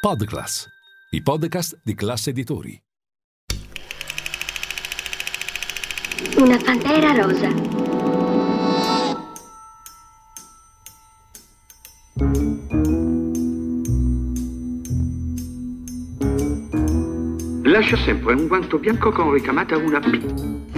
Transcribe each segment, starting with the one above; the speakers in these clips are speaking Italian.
Podclass, i podcast di classe editori. Una pantera rosa. Lascia sempre un guanto bianco con ricamata una P.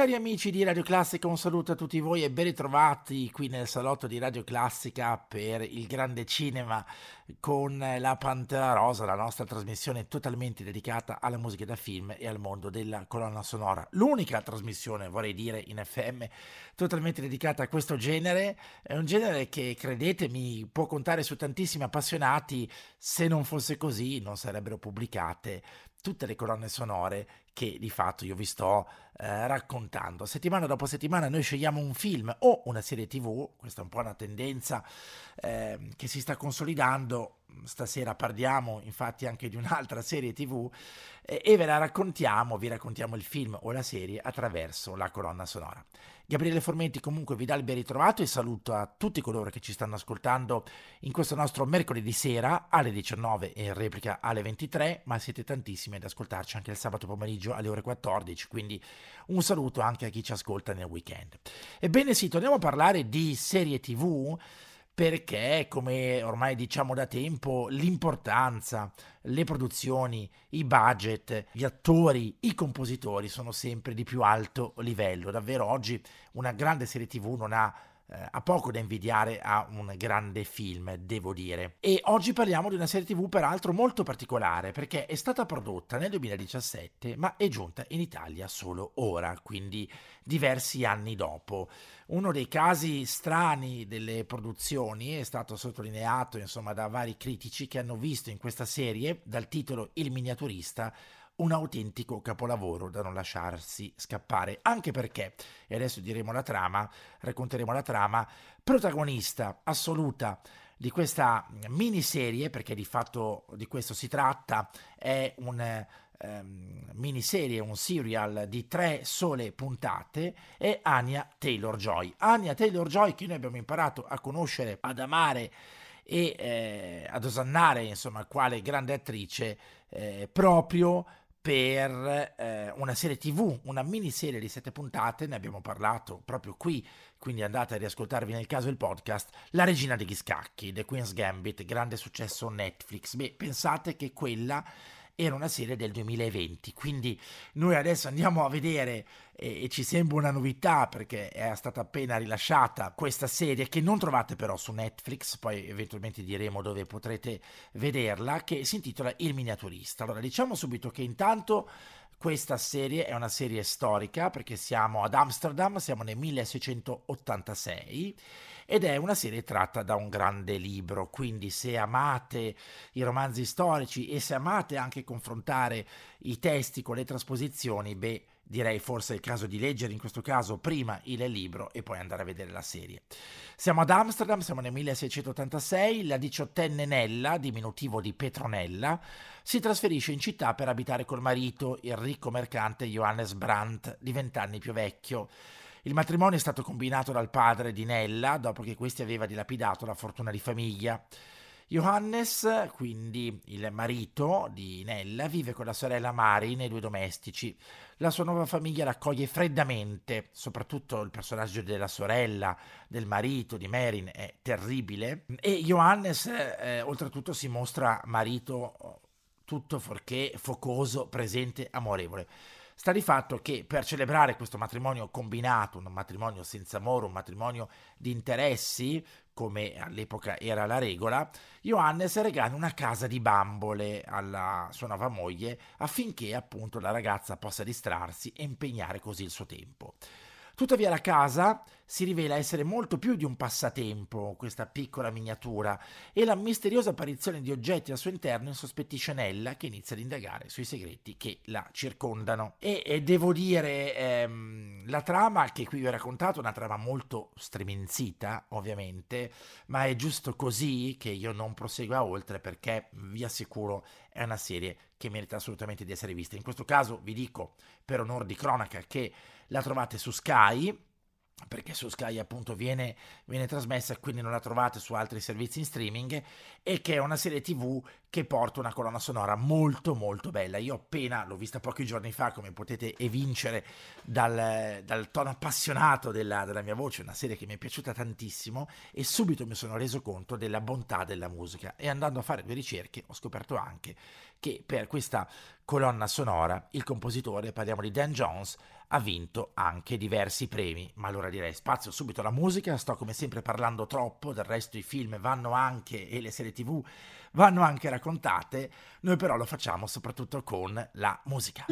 Cari amici di Radio Classica, un saluto a tutti voi e ben ritrovati qui nel salotto di Radio Classica per il grande cinema con La Pantera Rosa, la nostra trasmissione totalmente dedicata alla musica da film e al mondo della colonna sonora. L'unica trasmissione, vorrei dire, in FM totalmente dedicata a questo genere. È un genere che, credetemi, può contare su tantissimi appassionati. Se non fosse così, non sarebbero pubblicate tutte le colonne sonore che di fatto io vi sto eh, raccontando. Settimana dopo settimana noi scegliamo un film o una serie tv, questa è un po' una tendenza eh, che si sta consolidando. Stasera parliamo infatti anche di un'altra serie tv eh, e ve la raccontiamo, vi raccontiamo il film o la serie attraverso la colonna sonora. Gabriele Formenti comunque vi dà il ben ritrovato e saluto a tutti coloro che ci stanno ascoltando in questo nostro mercoledì sera alle 19 e in replica alle 23, ma siete tantissimi ad ascoltarci anche il sabato pomeriggio alle ore 14, quindi un saluto anche a chi ci ascolta nel weekend. Ebbene sì, torniamo a parlare di serie tv perché, come ormai diciamo da tempo, l'importanza, le produzioni, i budget, gli attori, i compositori sono sempre di più alto livello. Davvero oggi una grande serie tv non ha eh, ha poco da invidiare a un grande film, devo dire. E oggi parliamo di una serie TV peraltro molto particolare perché è stata prodotta nel 2017 ma è giunta in Italia solo ora, quindi diversi anni dopo. Uno dei casi strani delle produzioni è stato sottolineato insomma da vari critici che hanno visto in questa serie dal titolo Il miniaturista un autentico capolavoro da non lasciarsi scappare, anche perché, e adesso diremo la trama, racconteremo la trama, protagonista assoluta di questa miniserie, perché di fatto di questo si tratta, è un ehm, miniserie, un serial di tre sole puntate, è Anya Taylor-Joy. Anya Taylor-Joy che noi abbiamo imparato a conoscere, ad amare e eh, ad osannare, insomma, quale grande attrice eh, proprio per eh, una serie tv, una miniserie di sette puntate, ne abbiamo parlato proprio qui, quindi andate a riascoltarvi nel caso il podcast, La regina degli scacchi, The Queen's Gambit, grande successo Netflix. Beh, pensate che quella era una serie del 2020, quindi noi adesso andiamo a vedere e, e, ci sembra una novità perché è stata appena rilasciata questa serie che non trovate però su Netflix, poi eventualmente diremo dove potrete vederla, che si intitola Il miniaturista. Allora diciamo subito che intanto questa serie è una serie storica perché siamo ad Amsterdam, siamo nel 1686 ed è una serie tratta da un grande libro, quindi se amate i romanzi storici e se amate anche confrontare i testi con le trasposizioni, beh, direi forse è il caso di leggere in questo caso prima il libro e poi andare a vedere la serie. Siamo ad Amsterdam, siamo nel 1686, la diciottenne Nella, diminutivo di Petronella, si trasferisce in città per abitare col marito, il ricco mercante Johannes Brandt, di vent'anni più vecchio. Il matrimonio è stato combinato dal padre di Nella dopo che questi aveva dilapidato la fortuna di famiglia. Johannes, quindi il marito di Nella, vive con la sorella Mari nei due domestici. La sua nuova famiglia l'accoglie freddamente, soprattutto il personaggio della sorella, del marito, di Marin, è terribile. E Johannes, eh, oltretutto, si mostra marito tutto forché focoso, presente, amorevole. Sta di fatto che per celebrare questo matrimonio combinato, un matrimonio senza amore, un matrimonio di interessi, come all'epoca era la regola, Johannes regala una casa di bambole alla sua nuova moglie affinché appunto la ragazza possa distrarsi e impegnare così il suo tempo. Tuttavia la casa si rivela essere molto più di un passatempo, questa piccola miniatura, e la misteriosa apparizione di oggetti al suo interno insospettisce Nella che inizia ad indagare sui segreti che la circondano. E, e devo dire, ehm, la trama che qui vi ho raccontato è una trama molto streminzita, ovviamente, ma è giusto così che io non prosegua oltre perché vi assicuro è una serie che merita assolutamente di essere vista. In questo caso vi dico per onor di cronaca che la trovate su Sky perché su Sky appunto viene, viene, trasmessa quindi non la trovate su altri servizi in streaming e che è una serie tv che porta una colonna sonora molto molto bella. Io appena l'ho vista pochi giorni fa come potete evincere dal, dal tono appassionato della, della, mia voce una serie che mi è piaciuta tantissimo e subito mi sono reso conto della bontà della musica. E andando a fare due ricerche ho scoperto anche che per questa colonna sonora il compositore parliamo di Dan Jones ha vinto anche diversi premi, ma allora direi spazio subito alla musica, sto come sempre parlando troppo, del resto i film vanno anche e le serie tv vanno anche raccontate, noi però lo facciamo soprattutto con la musica.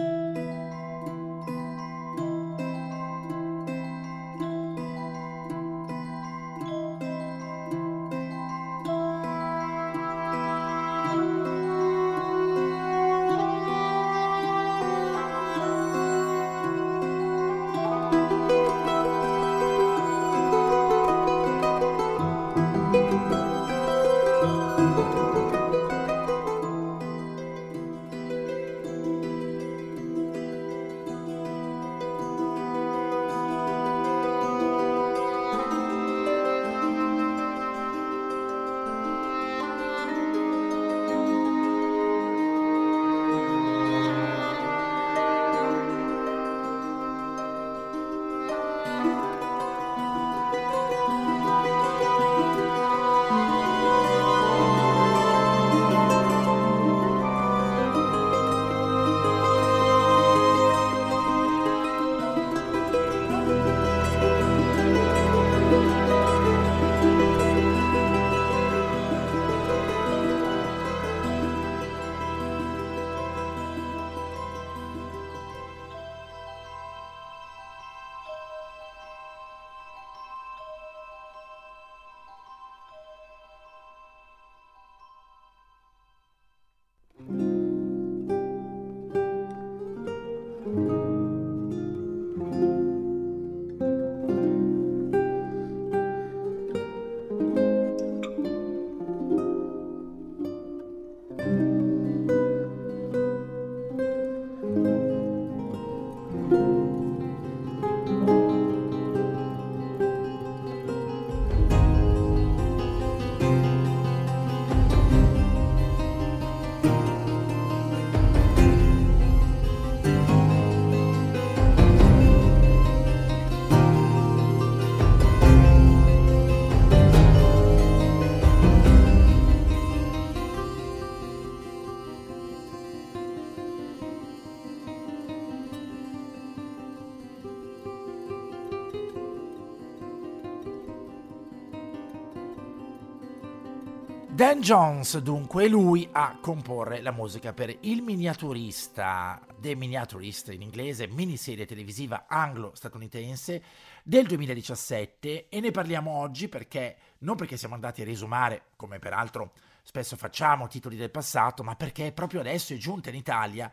Dan Jones dunque lui a comporre la musica per Il Miniaturista, The Miniaturist in inglese, miniserie televisiva anglo-statunitense del 2017 e ne parliamo oggi perché non perché siamo andati a risumare, come peraltro spesso facciamo, titoli del passato, ma perché proprio adesso è giunta in Italia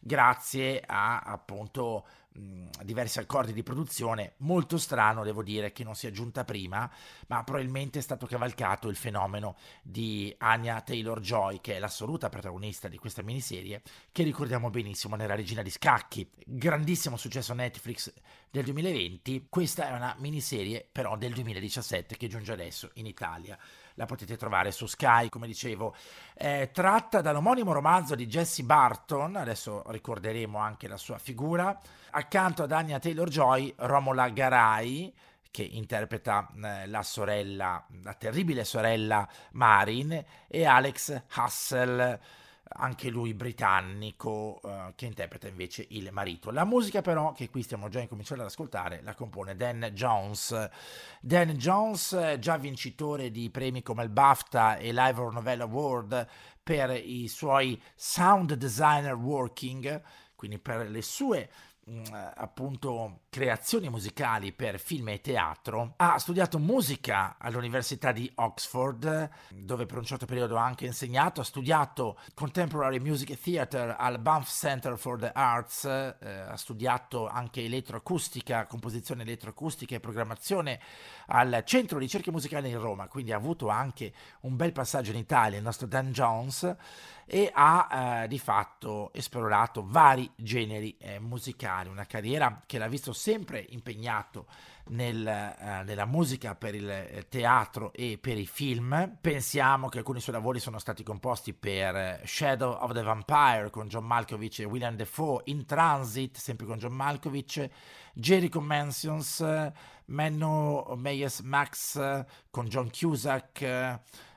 grazie a appunto diversi accordi di produzione, molto strano devo dire che non sia giunta prima, ma probabilmente è stato cavalcato il fenomeno di Anya Taylor-Joy, che è l'assoluta protagonista di questa miniserie, che ricordiamo benissimo nella Regina di Scacchi, grandissimo successo Netflix del 2020, questa è una miniserie però del 2017 che giunge adesso in Italia la potete trovare su Sky, come dicevo, è tratta dall'omonimo romanzo di Jesse Barton, adesso ricorderemo anche la sua figura, accanto ad Anya Taylor-Joy, Romola Garai, che interpreta eh, la sorella, la terribile sorella Marin, e Alex Hassel, anche lui britannico, uh, che interpreta invece il marito. La musica però, che qui stiamo già incominciando ad ascoltare, la compone Dan Jones. Dan Jones, già vincitore di premi come il BAFTA e l'Ivor Novella Award per i suoi sound designer working, quindi per le sue mh, appunto creazioni musicali per film e teatro, ha studiato musica all'Università di Oxford, dove per un certo periodo ha anche insegnato, ha studiato Contemporary Music Theatre al Banff Center for the Arts, eh, ha studiato anche elettroacustica, composizione elettroacustica e programmazione al Centro Ricerche Musicali in Roma, quindi ha avuto anche un bel passaggio in Italia, il nostro Dan Jones, e ha eh, di fatto esplorato vari generi eh, musicali, una carriera che l'ha visto sempre impegnato nel, eh, nella musica per il eh, teatro e per i film. Pensiamo che alcuni suoi lavori sono stati composti per eh, Shadow of the Vampire con John Malkovich e William Defoe, In Transit sempre con John Malkovich, Jericho Mansions, Menno Meyers Max con John Cusack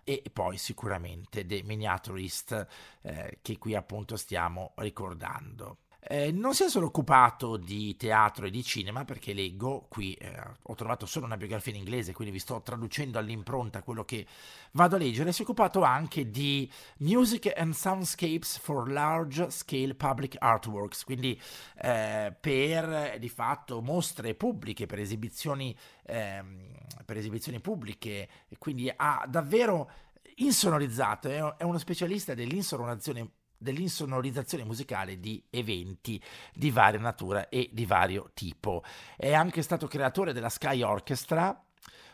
e poi sicuramente The Miniaturist eh, che qui appunto stiamo ricordando. Eh, non si è solo occupato di teatro e di cinema, perché leggo, qui eh, ho trovato solo una biografia in inglese, quindi vi sto traducendo all'impronta quello che vado a leggere, si è occupato anche di Music and Soundscapes for Large Scale Public Artworks, quindi eh, per di fatto mostre pubbliche, per esibizioni, ehm, per esibizioni pubbliche, quindi ha davvero insonorizzato, è uno specialista dell'insonorizzazione dell'insonorizzazione musicale di eventi di varia natura e di vario tipo. È anche stato creatore della Sky Orchestra,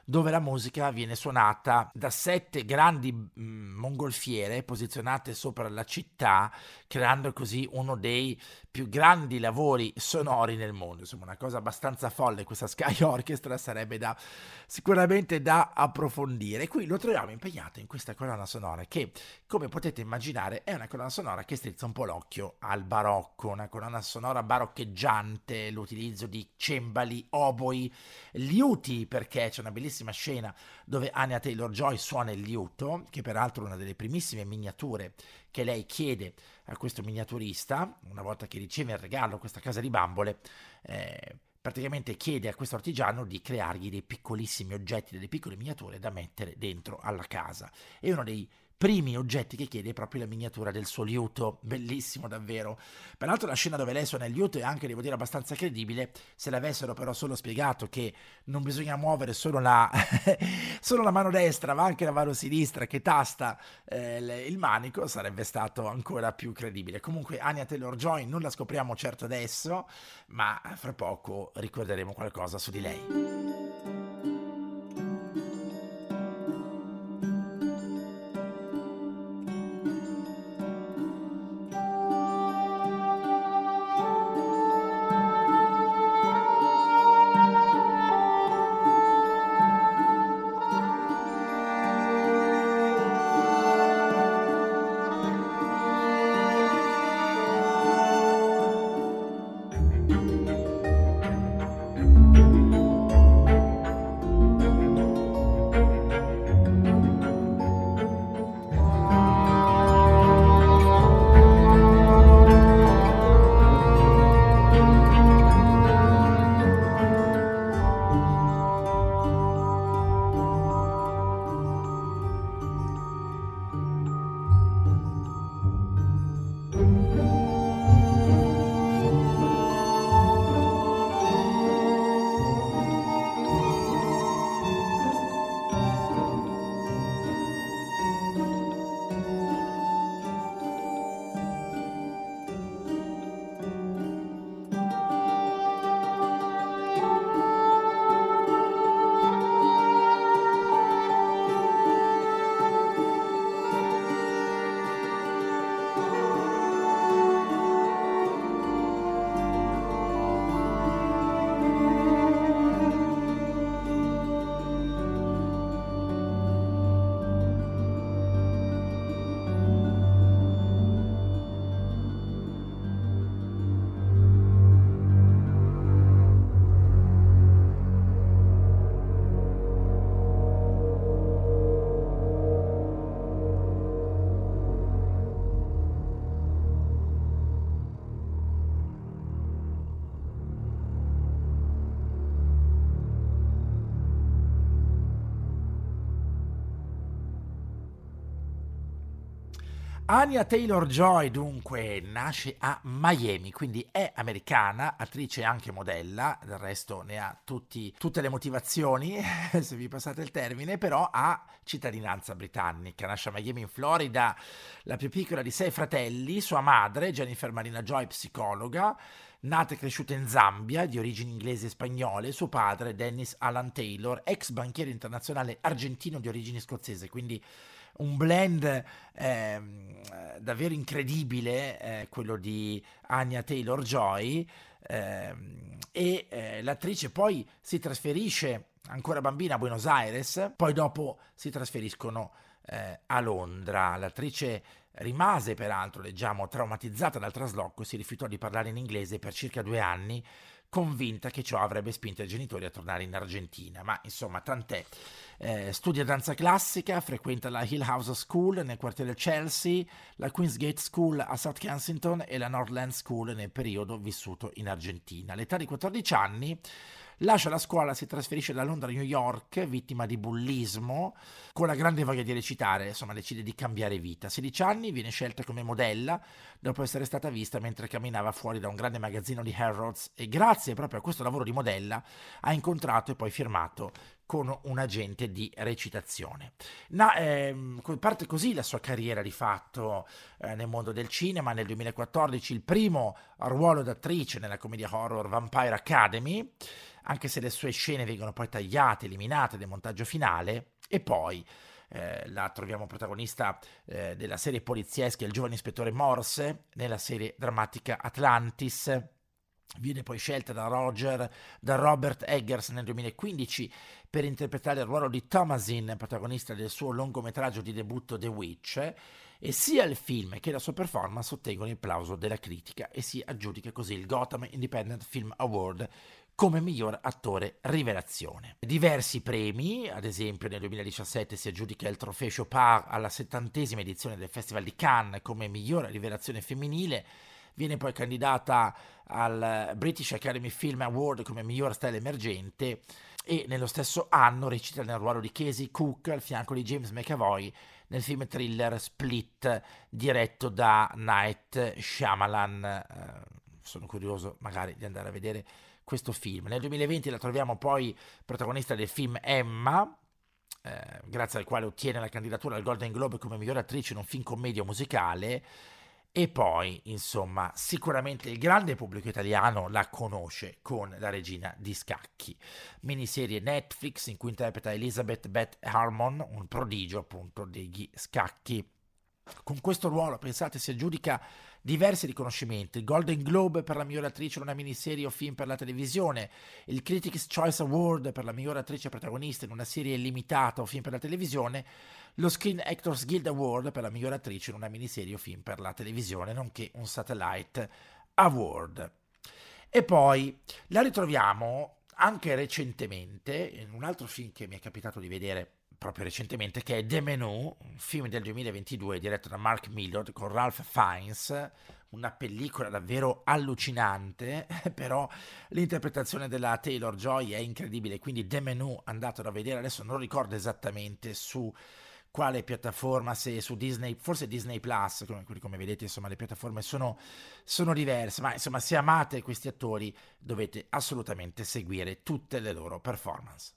dove la musica viene suonata da sette grandi mm, mongolfiere posizionate sopra la città, creando così uno dei più grandi lavori sonori nel mondo. Insomma, una cosa abbastanza folle. Questa Sky Orchestra sarebbe da, sicuramente da approfondire. Qui lo troviamo impegnato in questa colonna sonora che, come potete immaginare, è una colonna sonora che strizza un po' l'occhio al barocco, una colonna sonora baroccheggiante, l'utilizzo di cembali, oboi, liuti, perché c'è una bellissima scena dove Anya Taylor Joy suona il liuto, che peraltro è una delle primissime miniature che lei chiede a questo miniaturista, una volta che riceve in regalo questa casa di bambole. Eh, praticamente chiede a questo artigiano di creargli dei piccolissimi oggetti, delle piccole miniature da mettere dentro alla casa. E uno dei primi oggetti che chiede è proprio la miniatura del suo liuto, bellissimo davvero. Peraltro la scena dove lei suona il liuto è anche, devo dire, abbastanza credibile, se l'avessero però solo spiegato che non bisogna muovere solo la, solo la mano destra, ma anche la mano sinistra che tasta eh, il manico, sarebbe stato ancora più credibile. Comunque Anya Taylor-Joy non la scopriamo certo adesso, ma fra poco ricorderemo qualcosa su di lei. Anya Taylor Joy dunque nasce a Miami, quindi è americana, attrice e anche modella, del resto ne ha tutti, tutte le motivazioni, se vi passate il termine, però ha cittadinanza britannica, nasce a Miami in Florida, la più piccola di sei fratelli, sua madre, Jennifer Marina Joy, psicologa, nata e cresciuta in Zambia, di origini inglesi e spagnole, suo padre, Dennis Alan Taylor, ex banchiere internazionale argentino di origini scozzese, quindi un blend eh, davvero incredibile, eh, quello di Anya Taylor Joy. Eh, e l'attrice poi si trasferisce ancora bambina a Buenos Aires, poi dopo si trasferiscono eh, a Londra. L'attrice rimase peraltro, leggiamo, traumatizzata dal trasloco si rifiutò di parlare in inglese per circa due anni convinta che ciò avrebbe spinto i genitori a tornare in Argentina, ma insomma tant'è. Eh, studia danza classica, frequenta la Hill House School nel quartiere Chelsea, la Queensgate School a South Kensington e la Northland School nel periodo vissuto in Argentina. All'età di 14 anni Lascia la scuola, si trasferisce da Londra a New York, vittima di bullismo, con la grande voglia di recitare, insomma decide di cambiare vita. A 16 anni viene scelta come modella dopo essere stata vista mentre camminava fuori da un grande magazzino di Harrods e grazie proprio a questo lavoro di modella ha incontrato e poi firmato con un agente di recitazione. Na, ehm, parte così la sua carriera di fatto eh, nel mondo del cinema. Nel 2014 il primo ruolo d'attrice nella commedia horror Vampire Academy anche se le sue scene vengono poi tagliate, eliminate nel montaggio finale, e poi eh, la troviamo protagonista eh, della serie poliziesca Il giovane ispettore Morse, nella serie drammatica Atlantis. Viene poi scelta da Roger, da Robert Eggers nel 2015 per interpretare il ruolo di Thomasin, protagonista del suo lungometraggio di debutto The Witch, e sia il film che la sua performance ottengono il plauso della critica e si aggiudica così il Gotham Independent Film Award come miglior attore rivelazione. Diversi premi, ad esempio nel 2017 si aggiudica il trofeo Chopin alla settantesima edizione del Festival di Cannes come miglior rivelazione femminile, viene poi candidata al British Academy Film Award come miglior stella emergente e nello stesso anno recita nel ruolo di Casey Cook al fianco di James McAvoy nel film thriller Split diretto da Night Shyamalan. Eh, sono curioso magari di andare a vedere questo film. Nel 2020 la troviamo poi protagonista del film Emma, eh, grazie al quale ottiene la candidatura al Golden Globe come miglior attrice in un film commedia musicale. E poi, insomma, sicuramente il grande pubblico italiano la conosce con La regina di scacchi, miniserie Netflix in cui interpreta Elizabeth Beth Harmon, un prodigio appunto degli scacchi. Con questo ruolo, pensate, si aggiudica diversi riconoscimenti, il Golden Globe per la migliore attrice in una miniserie o film per la televisione, il Critics' Choice Award per la migliore attrice protagonista in una serie limitata o film per la televisione, lo Screen Actors Guild Award per la migliore attrice in una miniserie o film per la televisione, nonché un Satellite Award. E poi la ritroviamo anche recentemente in un altro film che mi è capitato di vedere proprio recentemente, che è The Menu, un film del 2022 diretto da Mark Millard con Ralph Fiennes, una pellicola davvero allucinante, però l'interpretazione della Taylor Joy è incredibile, quindi The Menu andatelo a vedere, adesso non ricordo esattamente su quale piattaforma, se su Disney, forse Disney Plus, come, come vedete insomma le piattaforme sono, sono, diverse, ma insomma se amate questi attori dovete assolutamente seguire tutte le loro performance.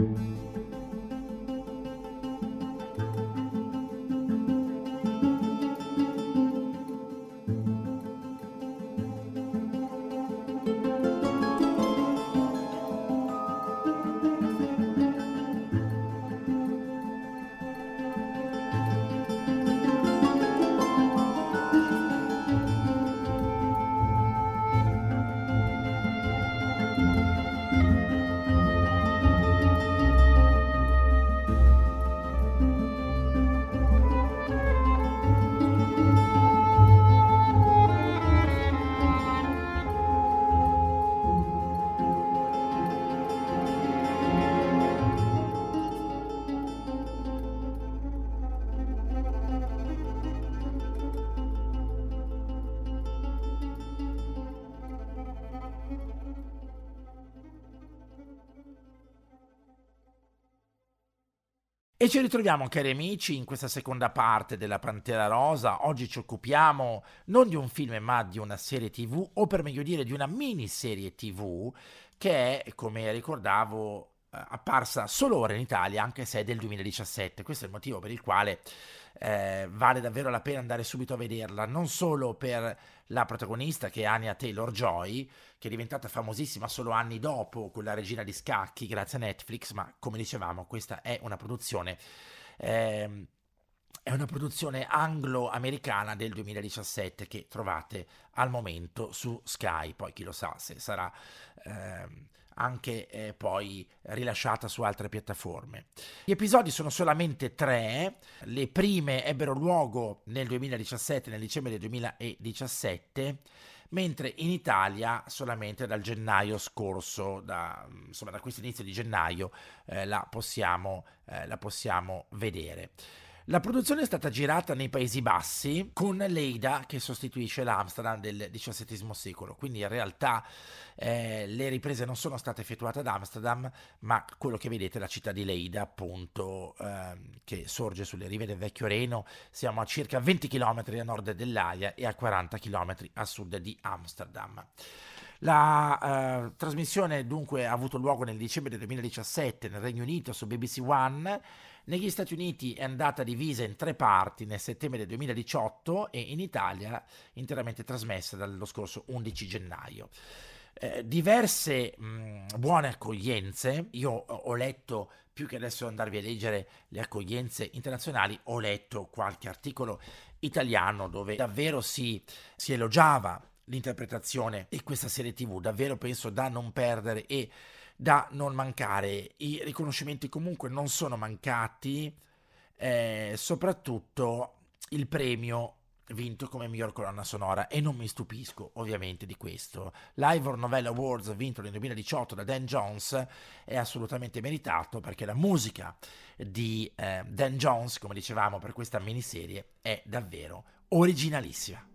you E ci ritroviamo, cari amici, in questa seconda parte della Pantera Rosa. Oggi ci occupiamo non di un film, ma di una serie TV, o per meglio dire di una miniserie TV, che è, come ricordavo, eh, apparsa solo ora in Italia, anche se è del 2017. Questo è il motivo per il quale eh, vale davvero la pena andare subito a vederla, non solo per la protagonista che è Anya Taylor-Joy, che è diventata famosissima solo anni dopo con la regina di scacchi grazie a Netflix, ma come dicevamo questa è una produzione... Eh, è una produzione anglo-americana del 2017 che trovate al momento su Sky, poi chi lo sa se sarà eh, anche eh, poi rilasciata su altre piattaforme. Gli episodi sono solamente tre, le prime ebbero luogo nel 2017, nel dicembre del 2017, mentre in Italia solamente dal gennaio scorso, da, insomma da questo inizio di gennaio, eh, la, possiamo, eh, la possiamo vedere. La produzione è stata girata nei Paesi Bassi con Leida che sostituisce l'Amsterdam del XVII secolo, quindi in realtà eh, le riprese non sono state effettuate ad Amsterdam, ma quello che vedete è la città di Leida, appunto, eh, che sorge sulle rive del Vecchio Reno. Siamo a circa 20 km a nord dell'Aia e a 40 km a sud di Amsterdam. La eh, trasmissione dunque ha avuto luogo nel dicembre del 2017 nel Regno Unito su BBC One negli Stati Uniti è andata divisa in tre parti nel settembre del 2018 e in Italia interamente trasmessa dallo scorso 11 gennaio. Eh, diverse mh, buone accoglienze, io ho letto più che adesso andarvi a leggere le accoglienze internazionali, ho letto qualche articolo italiano dove davvero si, si elogiava l'interpretazione di questa serie tv, davvero penso da non perdere e da non mancare. I riconoscimenti comunque non sono mancati, eh, soprattutto il premio vinto come miglior colonna sonora e non mi stupisco ovviamente di questo. L'Ivor Novella Awards vinto nel 2018 da Dan Jones è assolutamente meritato perché la musica di eh, Dan Jones, come dicevamo per questa miniserie, è davvero originalissima.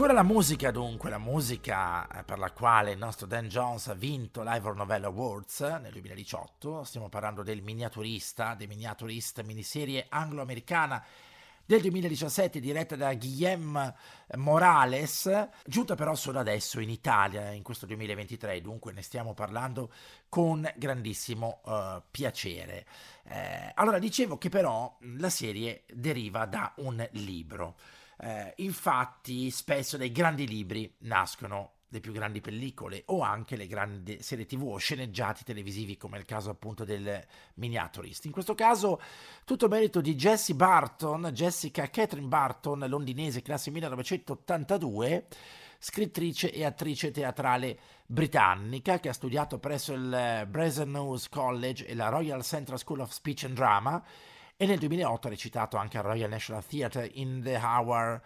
Ancora la musica dunque, la musica eh, per la quale il nostro Dan Jones ha vinto l'Ivor Novel Awards nel 2018, stiamo parlando del Miniaturista, The Miniaturist, miniserie anglo-americana del 2017 diretta da Guillaume Morales, giunta però solo adesso in Italia, in questo 2023, dunque ne stiamo parlando con grandissimo uh, piacere. Eh, allora, dicevo che però la serie deriva da un libro. Eh, infatti, spesso dai grandi libri nascono le più grandi pellicole o anche le grandi serie tv o sceneggiati televisivi come il caso appunto del Miniaturist. In questo caso tutto merito di Jessie Barton, Jessica Catherine Barton, londinese, classe 1982, scrittrice e attrice teatrale britannica che ha studiato presso il Brasenose College e la Royal Central School of Speech and Drama e nel 2008 ha recitato anche al Royal National Theatre in The Hour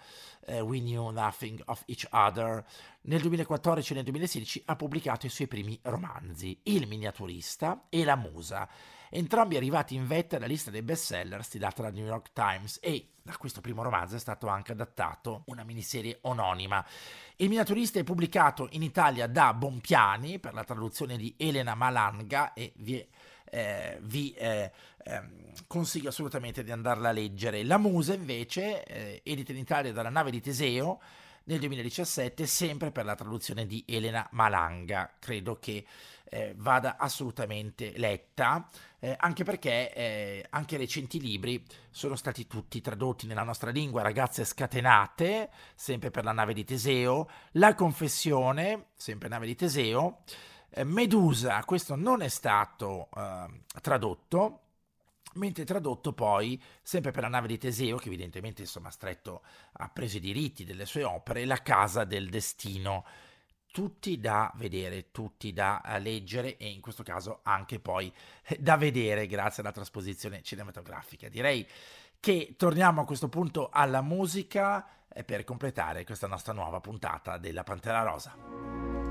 uh, We Knew Nothing of Each Other. Nel 2014 e nel 2016 ha pubblicato i suoi primi romanzi, Il miniaturista e La musa, entrambi arrivati in vetta alla lista dei bestseller stilata dal New York Times e da questo primo romanzo è stato anche adattato una miniserie omonima. Il miniaturista è pubblicato in Italia da Bompiani per la traduzione di Elena Malanga e vi è eh, vi eh, eh, consiglio assolutamente di andarla a leggere. La Musa invece, eh, edita in Italia dalla nave di Teseo, nel 2017, sempre per la traduzione di Elena Malanga. Credo che eh, vada assolutamente letta, eh, anche perché eh, anche recenti libri sono stati tutti tradotti nella nostra lingua, Ragazze scatenate, sempre per la nave di Teseo, La confessione, sempre nave di Teseo, Medusa, questo non è stato eh, tradotto, mentre tradotto poi, sempre per la nave di Teseo, che evidentemente insomma stretto ha preso i diritti delle sue opere, La casa del destino. Tutti da vedere, tutti da leggere e in questo caso anche poi eh, da vedere grazie alla trasposizione cinematografica. Direi che torniamo a questo punto alla musica eh, per completare questa nostra nuova puntata della Pantera Rosa.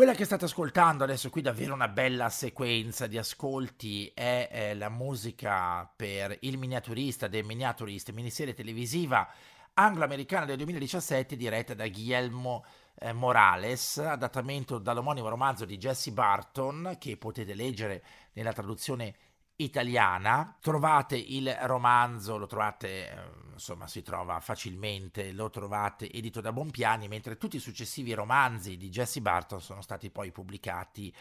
Quella che state ascoltando adesso qui davvero una bella sequenza di ascolti è eh, la musica per Il miniaturista del miniaturista, miniserie televisiva anglo-americana del 2017 diretta da Guillermo eh, Morales, adattamento dall'omonimo romanzo di Jesse Barton che potete leggere nella traduzione italiana. Trovate il romanzo, lo trovate, eh, insomma, si trova facilmente, lo trovate edito da Bonpiani, mentre tutti i successivi romanzi di Jesse Barton sono stati poi pubblicati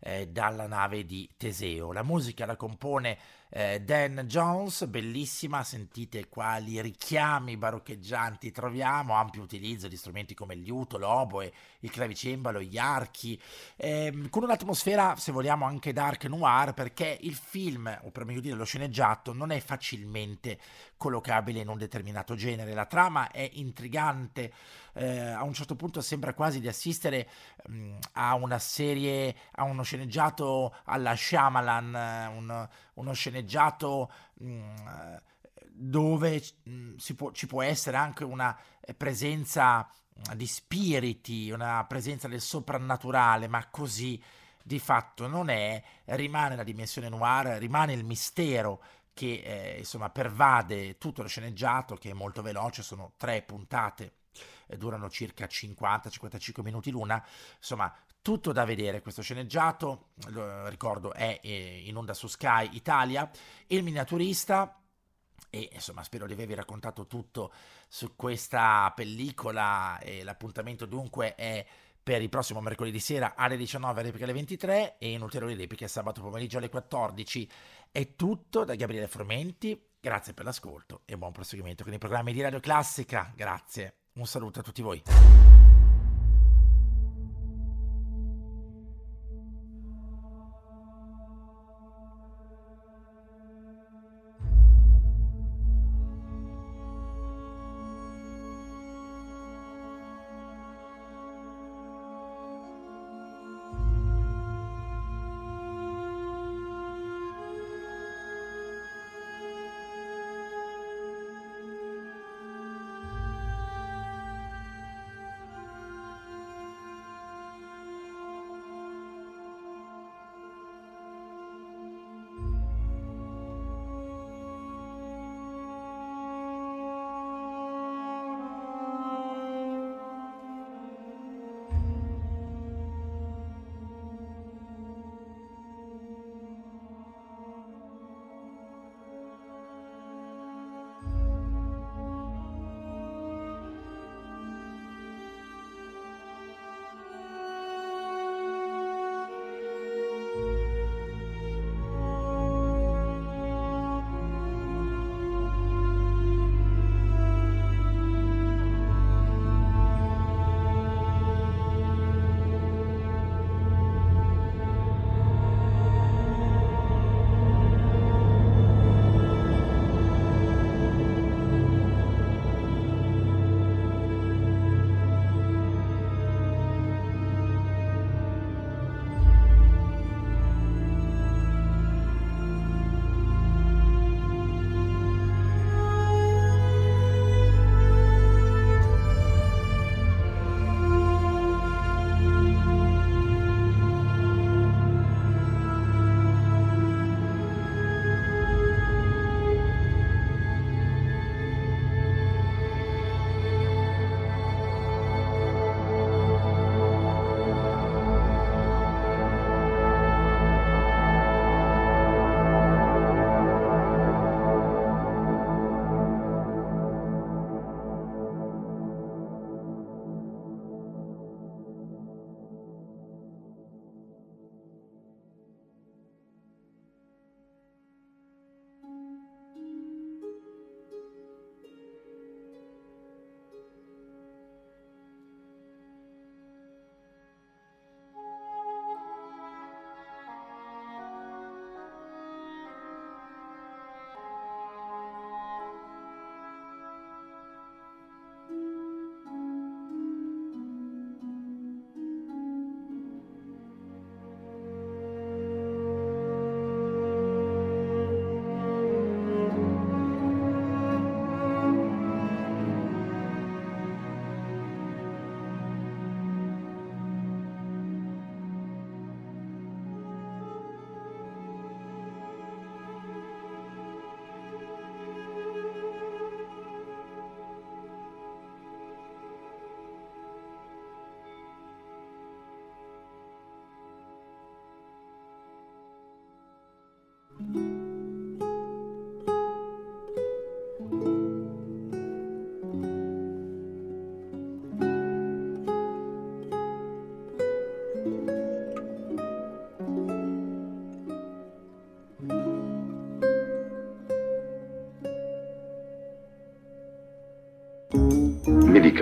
eh, dalla nave di Teseo. La musica la compone eh, Dan Jones, bellissima, sentite quali richiami baroccheggianti troviamo, ampio utilizzo di strumenti come il liuto, l'oboe, il clavicembalo, gli archi, ehm, con un'atmosfera, se vogliamo, anche dark noir, perché il film, o per meglio dire lo sceneggiato, non è facilmente collocabile in un determinato genere. La trama è intrigante, eh, a un certo punto sembra quasi di assistere mh, mm, a una serie, a uno sceneggiato alla Shyamalan, eh, un, uno sceneggiato mh, mm, dove mm, può, ci può essere anche una presenza di spiriti, una presenza del soprannaturale, ma così di fatto non è, rimane la dimensione noir, rimane il mistero che eh, insomma pervade tutto lo sceneggiato che è molto veloce, sono tre puntate, durano circa 50-55 minuti l'una, insomma tutto da vedere. Questo sceneggiato, lo ricordo è eh, in onda su Sky Italia, il miniaturista e insomma spero di avervi raccontato tutto su questa pellicola e l'appuntamento dunque è per il prossimo mercoledì sera alle 19, replica alle 23 e in ulteriori repliche sabato pomeriggio alle 14. È tutto da Gabriele Frumenti, grazie per l'ascolto e buon proseguimento con i programmi di Radio Classica. Grazie, un saluto a tutti voi.